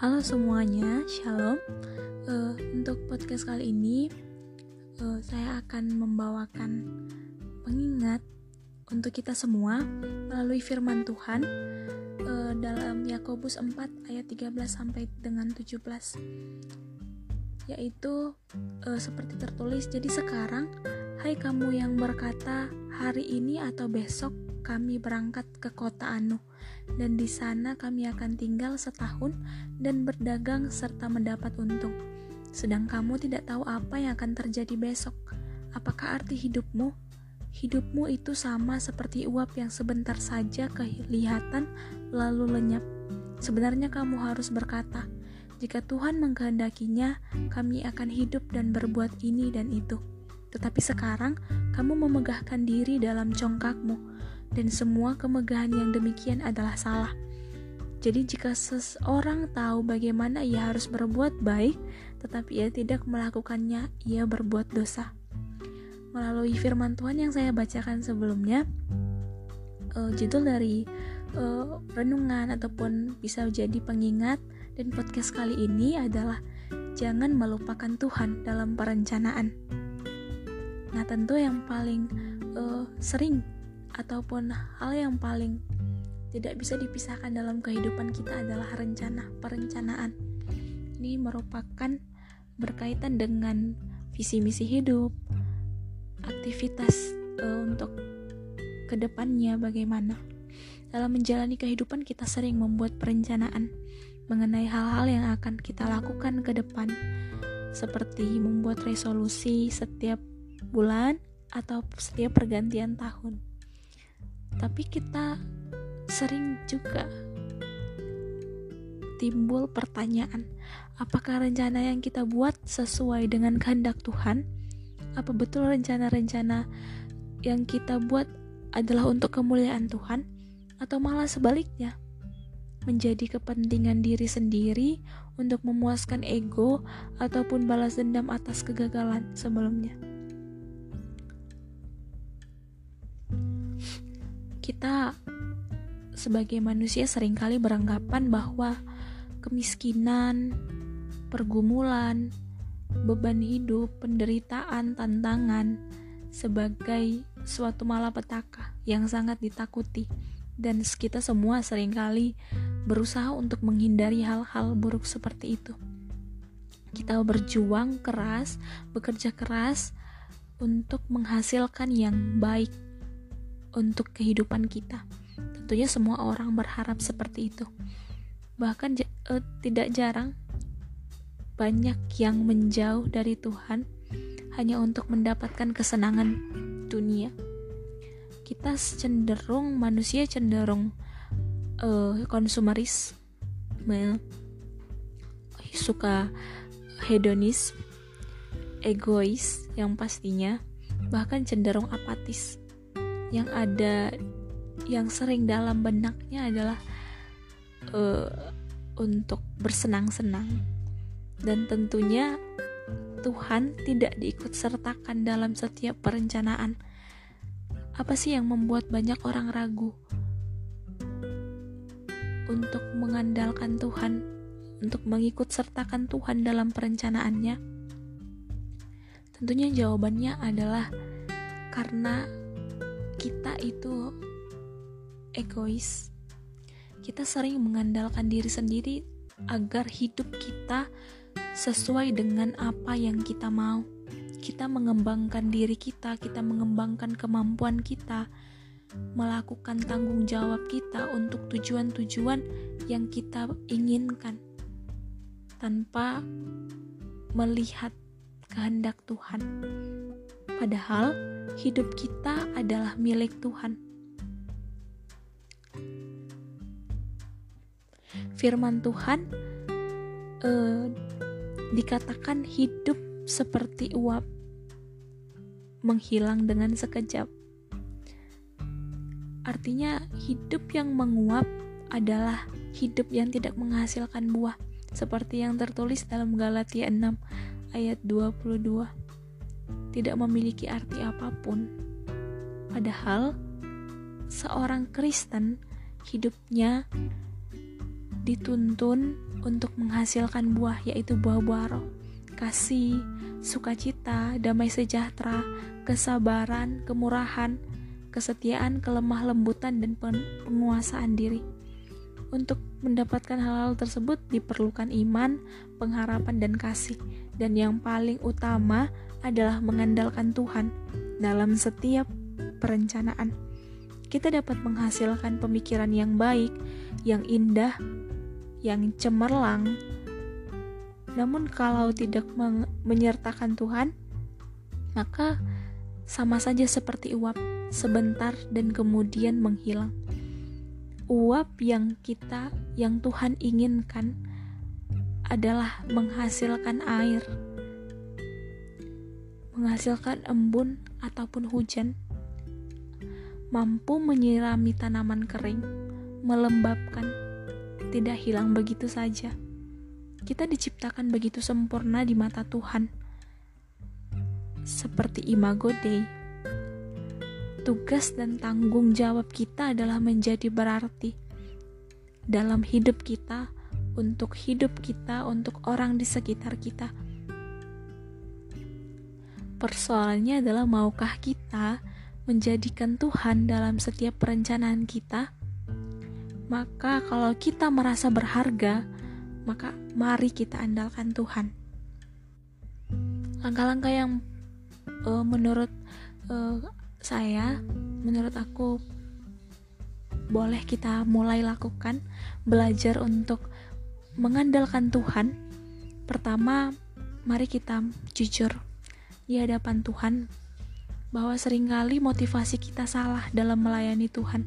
Halo semuanya, shalom. Uh, untuk podcast kali ini, uh, saya akan membawakan pengingat untuk kita semua melalui firman Tuhan uh, dalam Yakobus 4 ayat 13 sampai dengan 17 yaitu uh, seperti tertulis jadi sekarang hai kamu yang berkata hari ini atau besok kami berangkat ke kota Anu dan di sana kami akan tinggal setahun dan berdagang serta mendapat untung. Sedang kamu tidak tahu apa yang akan terjadi besok. Apakah arti hidupmu? Hidupmu itu sama seperti uap yang sebentar saja kelihatan lalu lenyap. Sebenarnya kamu harus berkata, jika Tuhan mengkehendakinya, kami akan hidup dan berbuat ini dan itu. Tetapi sekarang kamu memegahkan diri dalam congkakmu, dan semua kemegahan yang demikian adalah salah. Jadi jika seseorang tahu bagaimana ia harus berbuat baik, tetapi ia tidak melakukannya, ia berbuat dosa. Melalui firman Tuhan yang saya bacakan sebelumnya, uh, judul dari uh, renungan ataupun bisa jadi pengingat dan podcast kali ini adalah jangan melupakan Tuhan dalam perencanaan. Nah tentu yang paling uh, sering ataupun hal yang paling tidak bisa dipisahkan dalam kehidupan kita adalah rencana, perencanaan. Ini merupakan berkaitan dengan visi misi hidup, aktivitas uh, untuk ke depannya bagaimana. Dalam menjalani kehidupan kita sering membuat perencanaan mengenai hal-hal yang akan kita lakukan ke depan, seperti membuat resolusi setiap bulan atau setiap pergantian tahun tapi kita sering juga timbul pertanyaan, apakah rencana yang kita buat sesuai dengan kehendak Tuhan? Apa betul rencana-rencana yang kita buat adalah untuk kemuliaan Tuhan, atau malah sebaliknya, menjadi kepentingan diri sendiri untuk memuaskan ego ataupun balas dendam atas kegagalan sebelumnya? Kita sebagai manusia sering kali beranggapan bahwa kemiskinan, pergumulan, beban hidup, penderitaan, tantangan sebagai suatu malapetaka yang sangat ditakuti dan kita semua sering kali berusaha untuk menghindari hal-hal buruk seperti itu. Kita berjuang keras, bekerja keras untuk menghasilkan yang baik untuk kehidupan kita. Tentunya semua orang berharap seperti itu. Bahkan uh, tidak jarang banyak yang menjauh dari Tuhan hanya untuk mendapatkan kesenangan dunia. Kita cenderung manusia cenderung uh, konsumeris, suka hedonis, egois yang pastinya bahkan cenderung apatis yang ada yang sering dalam benaknya adalah uh, untuk bersenang-senang dan tentunya Tuhan tidak diikut sertakan dalam setiap perencanaan. Apa sih yang membuat banyak orang ragu untuk mengandalkan Tuhan, untuk mengikut sertakan Tuhan dalam perencanaannya? Tentunya jawabannya adalah karena kita itu egois. Kita sering mengandalkan diri sendiri agar hidup kita sesuai dengan apa yang kita mau. Kita mengembangkan diri kita, kita mengembangkan kemampuan kita, melakukan tanggung jawab kita untuk tujuan-tujuan yang kita inginkan tanpa melihat kehendak Tuhan. Padahal hidup kita adalah milik Tuhan. Firman Tuhan eh, dikatakan hidup seperti uap, menghilang dengan sekejap. Artinya, hidup yang menguap adalah hidup yang tidak menghasilkan buah, seperti yang tertulis dalam Galatia 6 ayat 22 tidak memiliki arti apa pun. Padahal seorang Kristen hidupnya dituntun untuk menghasilkan buah, yaitu buah-buah roh, kasih, sukacita, damai sejahtera, kesabaran, kemurahan, kesetiaan, kelemah lembutan, dan penguasaan diri. Untuk mendapatkan hal-hal tersebut diperlukan iman, pengharapan, dan kasih. Dan yang paling utama adalah mengandalkan Tuhan dalam setiap perencanaan. Kita dapat menghasilkan pemikiran yang baik, yang indah, yang cemerlang. Namun kalau tidak menyertakan Tuhan, maka sama saja seperti uap, sebentar dan kemudian menghilang. Uap yang kita, yang Tuhan inginkan adalah menghasilkan air, menghasilkan embun ataupun hujan, mampu menyirami tanaman kering, melembabkan, tidak hilang begitu saja. Kita diciptakan begitu sempurna di mata Tuhan, seperti imago Dei. Tugas dan tanggung jawab kita adalah menjadi berarti dalam hidup kita, untuk hidup kita, untuk orang di sekitar kita. Persoalannya adalah maukah kita menjadikan Tuhan dalam setiap perencanaan kita? Maka, kalau kita merasa berharga, maka mari kita andalkan Tuhan. Langkah-langkah yang uh, menurut uh, saya, menurut aku, boleh kita mulai lakukan, belajar untuk mengandalkan Tuhan. Pertama, mari kita jujur di hadapan Tuhan bahwa sering kali motivasi kita salah dalam melayani Tuhan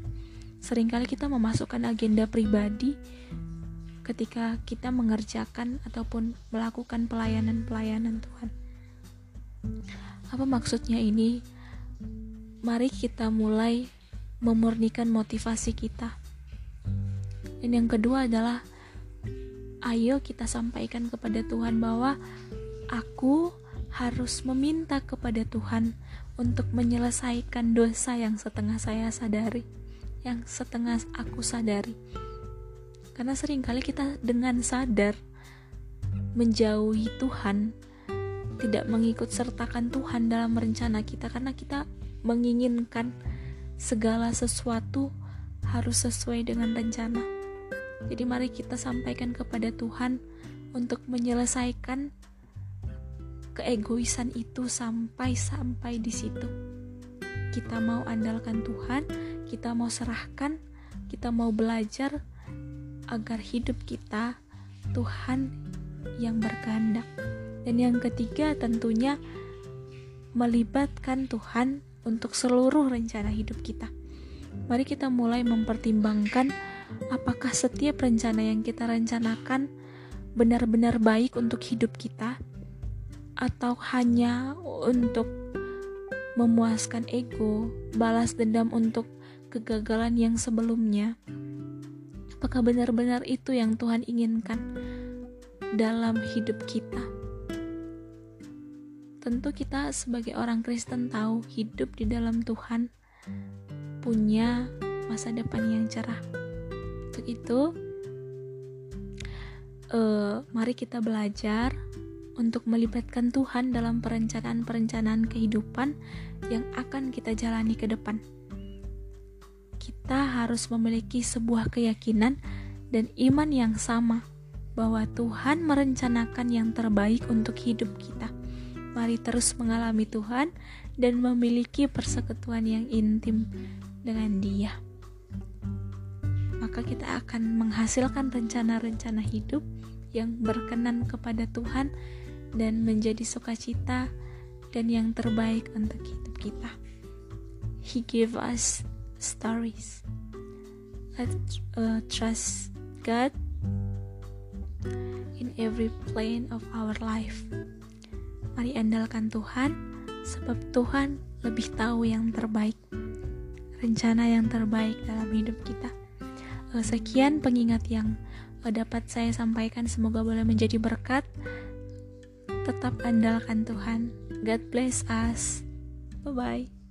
sering kali kita memasukkan agenda pribadi ketika kita mengerjakan ataupun melakukan pelayanan-pelayanan Tuhan. Apa maksudnya ini? Mari kita mulai memurnikan motivasi kita. Dan yang kedua adalah ayo kita sampaikan kepada Tuhan bahwa aku harus meminta kepada Tuhan untuk menyelesaikan dosa yang setengah saya sadari yang setengah aku sadari. Karena sering kali kita dengan sadar menjauhi Tuhan, tidak mengikut sertakan Tuhan dalam rencana kita karena kita menginginkan segala sesuatu harus sesuai dengan rencana. Jadi mari kita sampaikan kepada Tuhan untuk menyelesaikan keegoisan itu sampai sampai di situ. Kita mau andalkan Tuhan, kita mau serahkan, kita mau belajar agar hidup kita Tuhan yang berkehendak. Dan yang ketiga tentunya melibatkan Tuhan untuk seluruh rencana hidup kita. Mari kita mulai mempertimbangkan apakah setiap rencana yang kita rencanakan benar-benar baik untuk hidup kita atau hanya untuk memuaskan ego, balas dendam untuk kegagalan yang sebelumnya. Apakah benar-benar itu yang Tuhan inginkan dalam hidup kita? Tentu kita sebagai orang Kristen tahu hidup di dalam Tuhan punya masa depan yang cerah. Untuk itu, uh, mari kita belajar untuk melibatkan Tuhan dalam perencanaan-perencanaan kehidupan yang akan kita jalani ke depan kita harus memiliki sebuah keyakinan dan iman yang sama bahwa Tuhan merencanakan yang terbaik untuk hidup kita. Mari terus mengalami Tuhan dan memiliki persekutuan yang intim dengan Dia. Maka kita akan menghasilkan rencana-rencana hidup yang berkenan kepada Tuhan dan menjadi sukacita dan yang terbaik untuk hidup kita. He gave us stories. Let's uh, trust God in every plane of our life. Mari andalkan Tuhan, sebab Tuhan lebih tahu yang terbaik, rencana yang terbaik dalam hidup kita. Uh, sekian pengingat yang dapat saya sampaikan, semoga boleh menjadi berkat. Tetap andalkan Tuhan. God bless us. Bye bye.